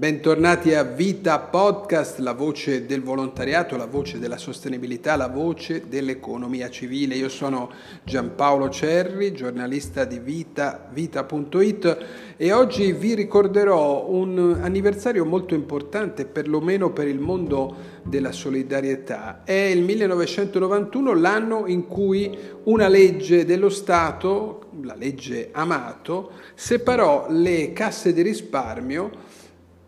Bentornati a Vita Podcast, la voce del volontariato, la voce della sostenibilità, la voce dell'economia civile. Io sono Giampaolo Cerri, giornalista di Vita, Vita.it e oggi vi ricorderò un anniversario molto importante, perlomeno per il mondo della solidarietà. È il 1991, l'anno in cui una legge dello Stato, la legge Amato, separò le casse di risparmio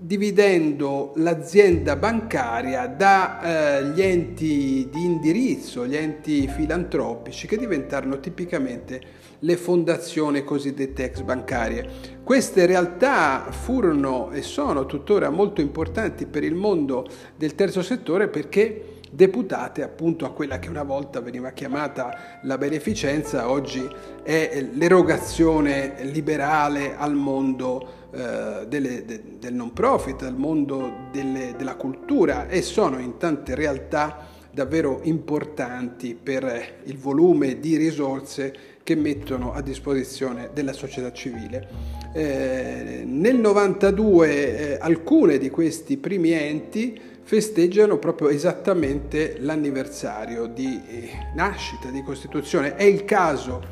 dividendo l'azienda bancaria dagli eh, enti di indirizzo, gli enti filantropici che diventarono tipicamente le fondazioni cosiddette ex bancarie. Queste realtà furono e sono tuttora molto importanti per il mondo del terzo settore perché deputate appunto a quella che una volta veniva chiamata la beneficenza, oggi è l'erogazione liberale al mondo eh, delle, de, del non profit, al mondo delle, della cultura e sono in tante realtà davvero importanti per il volume di risorse che mettono a disposizione della società civile. Eh, nel 92 eh, alcune di questi primi enti festeggiano proprio esattamente l'anniversario di eh, nascita, di costituzione. È il caso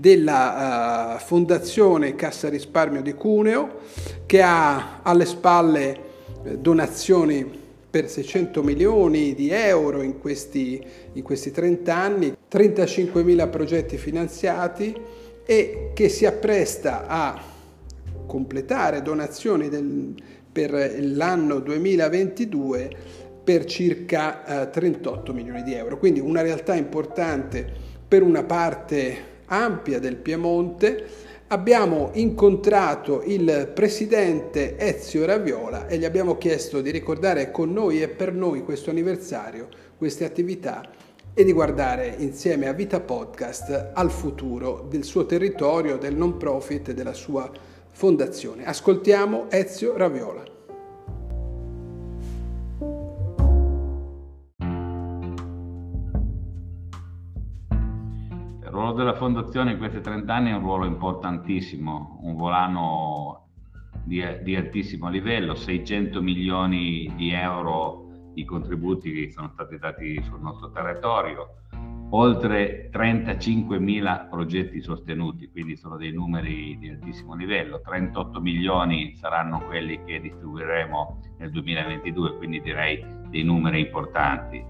della uh, Fondazione Cassa Risparmio di Cuneo che ha alle spalle eh, donazioni per 600 milioni di euro in questi, in questi 30 anni, 35 mila progetti finanziati e che si appresta a completare donazioni del, per l'anno 2022 per circa eh, 38 milioni di euro. Quindi una realtà importante per una parte ampia del Piemonte. Abbiamo incontrato il presidente Ezio Raviola e gli abbiamo chiesto di ricordare con noi e per noi questo anniversario, queste attività e di guardare insieme a Vita Podcast al futuro del suo territorio, del non profit e della sua fondazione. Ascoltiamo Ezio Raviola. Il ruolo della fondazione in questi 30 anni è un ruolo importantissimo, un volano di, di altissimo livello, 600 milioni di euro di contributi sono stati dati sul nostro territorio, oltre 35.000 progetti sostenuti, quindi sono dei numeri di altissimo livello, 38 milioni saranno quelli che distribuiremo nel 2022, quindi direi dei numeri importanti.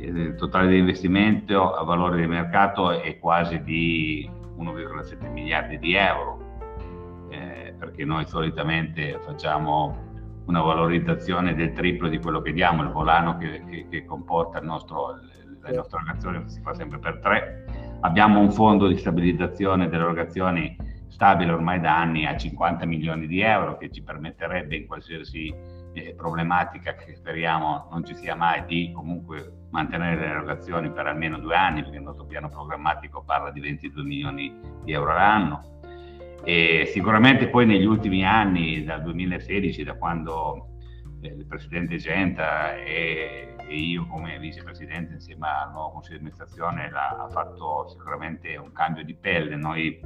Il totale di investimento a valore di mercato è quasi di 1,7 miliardi di euro, eh, perché noi solitamente facciamo una valorizzazione del triplo di quello che diamo, il volano che, che, che comporta nostro, le nostre erogazioni si fa sempre per tre. Abbiamo un fondo di stabilizzazione delle erogazioni stabile ormai da anni a 50 milioni di euro che ci permetterebbe in qualsiasi eh, problematica che speriamo non ci sia mai di comunque mantenere le erogazioni per almeno due anni perché il nostro piano programmatico parla di 22 milioni di euro all'anno e sicuramente poi negli ultimi anni dal 2016 da quando eh, il presidente Genta e io come vicepresidente insieme al nuovo consiglio di amministrazione ha fatto sicuramente un cambio di pelle. Noi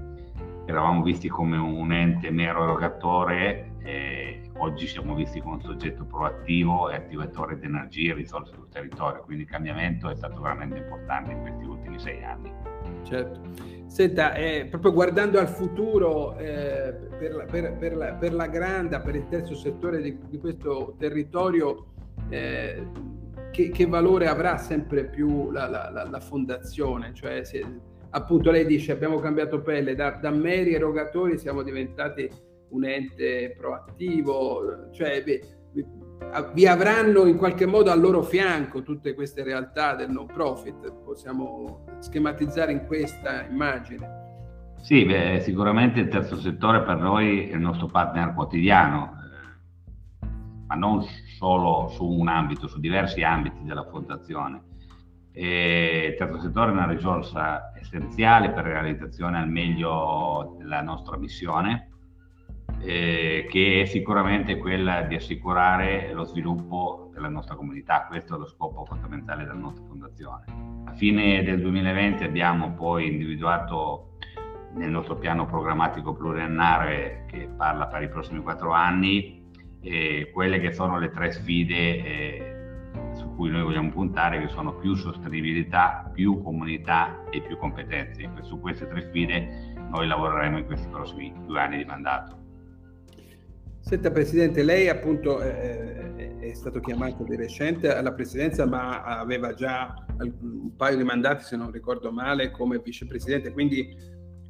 eravamo visti come un ente mero erogatore e oggi siamo visti come un soggetto proattivo e attivatore di energie e risorse sul territorio, quindi il cambiamento è stato veramente importante in questi ultimi sei anni. Certo. Senta, eh, proprio guardando al futuro eh, per, la, per, per, la, per, la, Granda, per il terzo settore di, di questo territorio, eh, che, che, valore avrà sempre più la, la, fondazione? Cioè, se, appunto, lei dice abbiamo cambiato pelle, da, da, meri erogatori siamo diventati un ente proattivo, cioè vi, vi avranno in qualche modo al loro fianco tutte queste realtà del non profit, possiamo schematizzare in questa immagine. Sì, beh, sicuramente il terzo settore per noi è il nostro partner quotidiano, eh, ma non solo su un ambito, su diversi ambiti della fondazione. E il terzo settore è una risorsa essenziale per la realizzazione al meglio della nostra missione, eh, che è sicuramente quella di assicurare lo sviluppo della nostra comunità. Questo è lo scopo fondamentale della nostra fondazione. A fine del 2020 abbiamo poi individuato nel nostro piano programmatico pluriannale che parla per i prossimi quattro anni eh, quelle che sono le tre sfide eh, su cui noi vogliamo puntare, che sono più sostenibilità, più comunità e più competenze. Su queste tre sfide noi lavoreremo in questi prossimi due anni di mandato. Senta Presidente, lei appunto eh, è stato chiamato di recente alla Presidenza, ma aveva già un paio di mandati, se non ricordo male, come Vicepresidente, quindi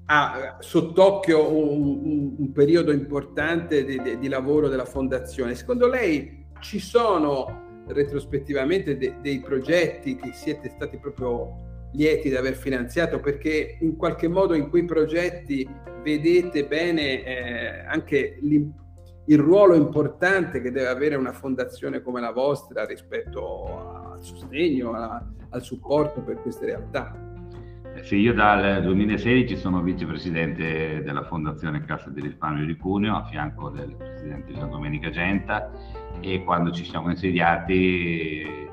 ha sott'occhio un, un, un periodo importante di, di, di, lavoro della Fondazione. Secondo lei ci sono retrospettivamente de, dei progetti che siete stati proprio lieti di aver finanziato perché in qualche modo in quei progetti vedete bene eh, anche l'importanza il ruolo importante che deve avere una fondazione come la vostra rispetto al sostegno, a, al supporto per queste realtà. Eh sì, io dal 2016 sono vicepresidente della Fondazione Cassa di Risparmio di Cuneo a fianco del presidente Gian Domenica Genta e quando ci siamo insediati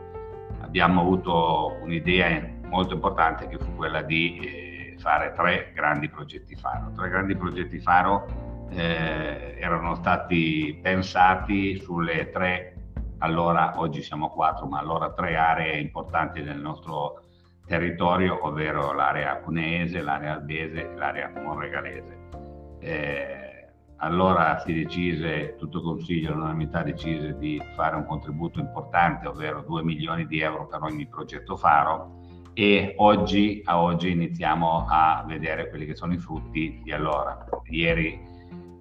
abbiamo avuto un'idea molto importante che fu quella di eh, fare tre grandi progetti faro. Tre grandi progetti faro eh, erano stati pensati sulle tre, allora oggi siamo quattro, ma allora tre aree importanti del nostro territorio, ovvero l'area cuneese, l'area albese e l'area monregalese. Eh, allora si decise, tutto il Consiglio all'unanimità decise di fare un contributo importante, ovvero 2 milioni di euro per ogni progetto faro e oggi, a oggi iniziamo a vedere quelli che sono i frutti di allora. Ieri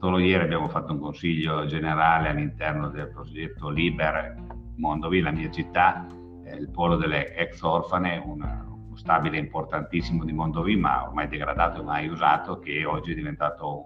Solo ieri abbiamo fatto un consiglio generale all'interno del progetto Liber Mondovi, la mia città, eh, il polo delle ex orfane, un, stabile importantissimo di Mondovi, ma ormai degradato e mai usato, che oggi è diventato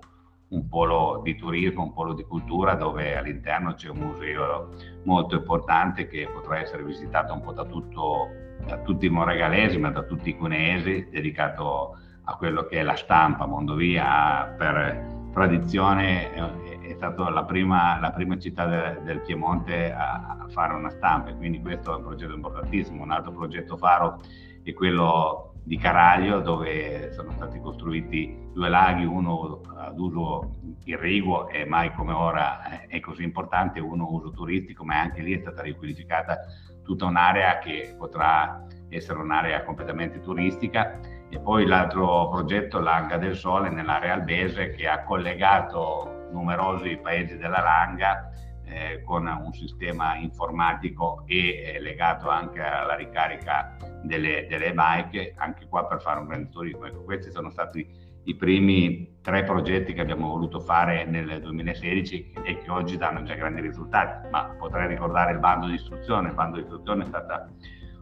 un polo di turismo, un polo di cultura dove all'interno c'è un museo molto importante che potrà essere visitato un po' da, tutto, da tutti i moregalesi, ma da tutti i cuneesi, dedicato a quello che è la stampa. Mondovia per tradizione, è stata la prima, la prima città de, del Piemonte a, a, fare una stampa, quindi questo è un progetto importantissimo. Un altro progetto faro è quello di Caraglio, dove sono stati costruiti due laghi, uno ad uso irriguo e mai come ora è così importante, uno uso turistico, ma anche lì è stata riqualificata tutta un'area che potrà essere un'area completamente turistica e poi l'altro progetto, l'Anga del Sole, nell'area albese, che ha collegato numerosi paesi della Langa eh, con un sistema informatico e eh, legato anche alla ricarica delle, delle bike, anche qua per fare un grande turismo. Ecco, questi sono stati i primi tre progetti che abbiamo voluto fare nel 2016 e che oggi danno già grandi risultati, ma potrei ricordare il bando di istruzione. Il bando di istruzione è stata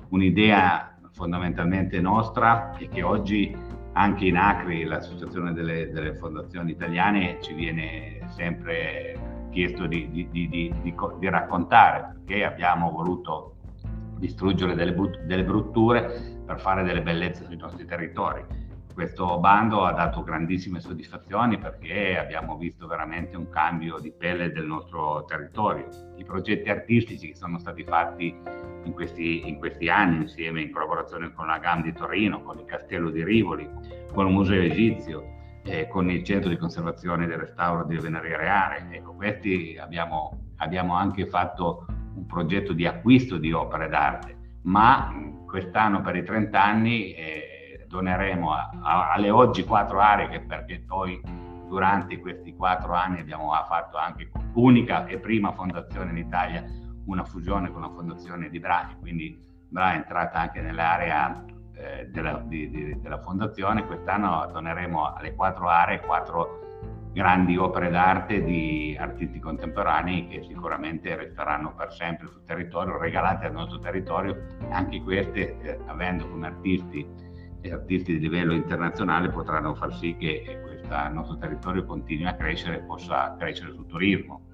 un'idea fondamentalmente nostra e che oggi anche in ACRI, l'Associazione delle, delle Fondazioni Italiane, ci viene sempre chiesto di, di, di, di, raccontare perché abbiamo voluto distruggere delle, delle brutture per fare delle bellezze sui nostri territori questo bando ha dato grandissime soddisfazioni perché abbiamo visto veramente un cambio di pelle del nostro territorio. I progetti artistici che sono stati fatti in questi, in questi anni insieme in collaborazione con la GAM di Torino, con il Castello di Rivoli, con il Museo Egizio, eh, con il Centro di Conservazione del Restauro di Veneria Reale. Ecco, questi abbiamo, abbiamo anche fatto un progetto di acquisto di opere d'arte, ma quest'anno per i 30 anni eh, doneremo a, a, alle oggi quattro aree perché poi durante questi quattro anni abbiamo fatto anche unica e prima fondazione in Italia una fusione con la fondazione di Bra quindi Bra è entrata anche nell'area eh, della, di, di, della, fondazione. Quest'anno doneremo alle quattro aree quattro grandi opere d'arte di artisti contemporanei che sicuramente resteranno per sempre sul territorio regalate al nostro territorio. Anche queste eh, avendo come artisti artisti di livello internazionale potranno far sì che questo nostro territorio continui a crescere e possa crescere sul turismo.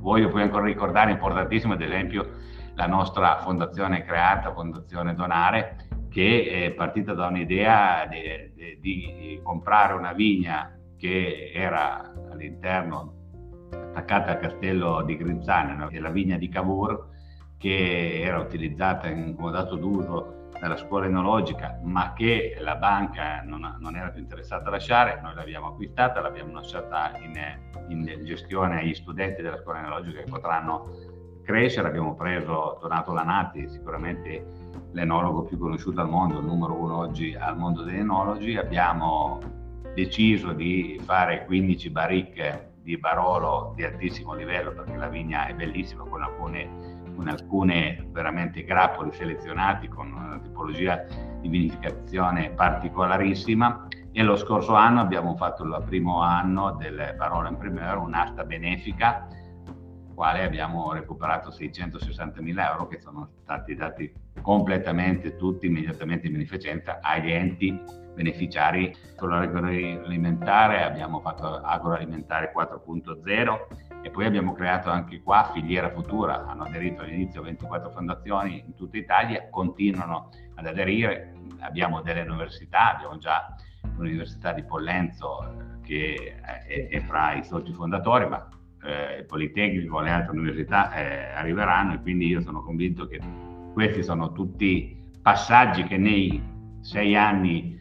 Voglio poi ancora ricordare, importantissimo ad esempio, la nostra fondazione creata, Fondazione Donare, che è partita da un'idea di, di, di comprare una vigna che era all'interno attaccata al castello di Grinzane, la vigna di Cavour, che era utilizzata in comodato d'uso dalla scuola enologica, ma che la banca non, non, era più interessata a lasciare, noi l'abbiamo acquistata, l'abbiamo lasciata in, in gestione agli studenti della scuola enologica che potranno crescere. Abbiamo preso Donato Lanati, sicuramente l'enologo più conosciuto al mondo, il numero uno oggi al mondo degli enologi. Abbiamo deciso di fare 15 baricche di Barolo di altissimo livello perché la vigna è bellissima con alcune con alcune veramente grappoli selezionati con una tipologia di vinificazione particolarissima e lo scorso anno abbiamo fatto il primo anno del Barolo in Primeur, un'asta benefica, quale abbiamo recuperato 660 mila euro che sono stati dati completamente tutti immediatamente in beneficenza agli enti beneficiari. Sull'agroalimentare abbiamo fatto agroalimentare 4.0 e poi abbiamo creato anche qua Filiera Futura, hanno aderito all'inizio 24 fondazioni in tutta Italia, continuano ad aderire, abbiamo delle università, abbiamo già l'Università di Pollenzo che è, è fra i soci fondatori, ma eh, il Politecnico le altre università eh, arriveranno e quindi io sono convinto che questi sono tutti passaggi che nei sei anni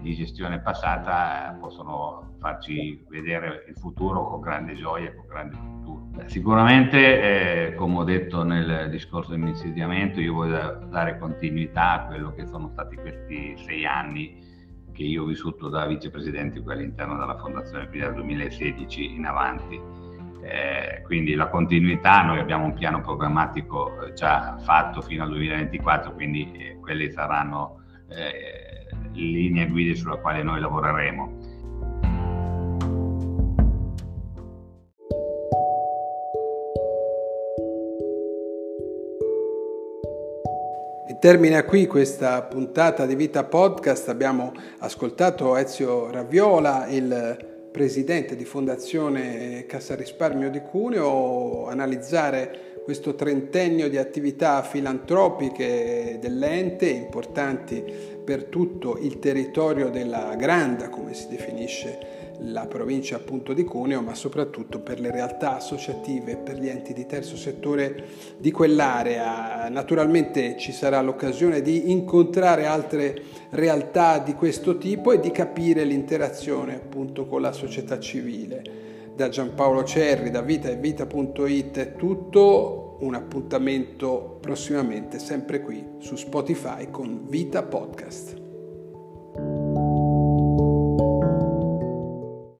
di gestione passata possono farci vedere il futuro con grande gioia e con grande futuro. Sicuramente, eh, come ho detto nel discorso di insediamento, io voglio dare continuità a quello che sono stati questi sei anni che io ho vissuto da vicepresidente qui all'interno della Fondazione quindi dal 2016 in avanti. Eh, quindi la continuità, noi abbiamo un piano programmatico eh, già fatto fino al 2024, quindi eh, quelle saranno eh, linee guida sulla quale noi lavoreremo. Termina qui questa puntata di Vita Podcast. Abbiamo ascoltato Ezio Raviola, il presidente di Fondazione Cassa Risparmio di Cuneo, analizzare questo trentennio di attività filantropiche dell'ente importanti per tutto il territorio della Granda, come si definisce la provincia appunto di Cuneo, ma soprattutto per le realtà associative, per gli enti di terzo settore di quell'area. Naturalmente ci sarà l'occasione di incontrare altre realtà di questo tipo e di capire l'interazione appunto con la società civile. Da Giampaolo Cerri, da Vita e Vita.it è tutto, un appuntamento prossimamente sempre qui su Spotify con Vita Podcast.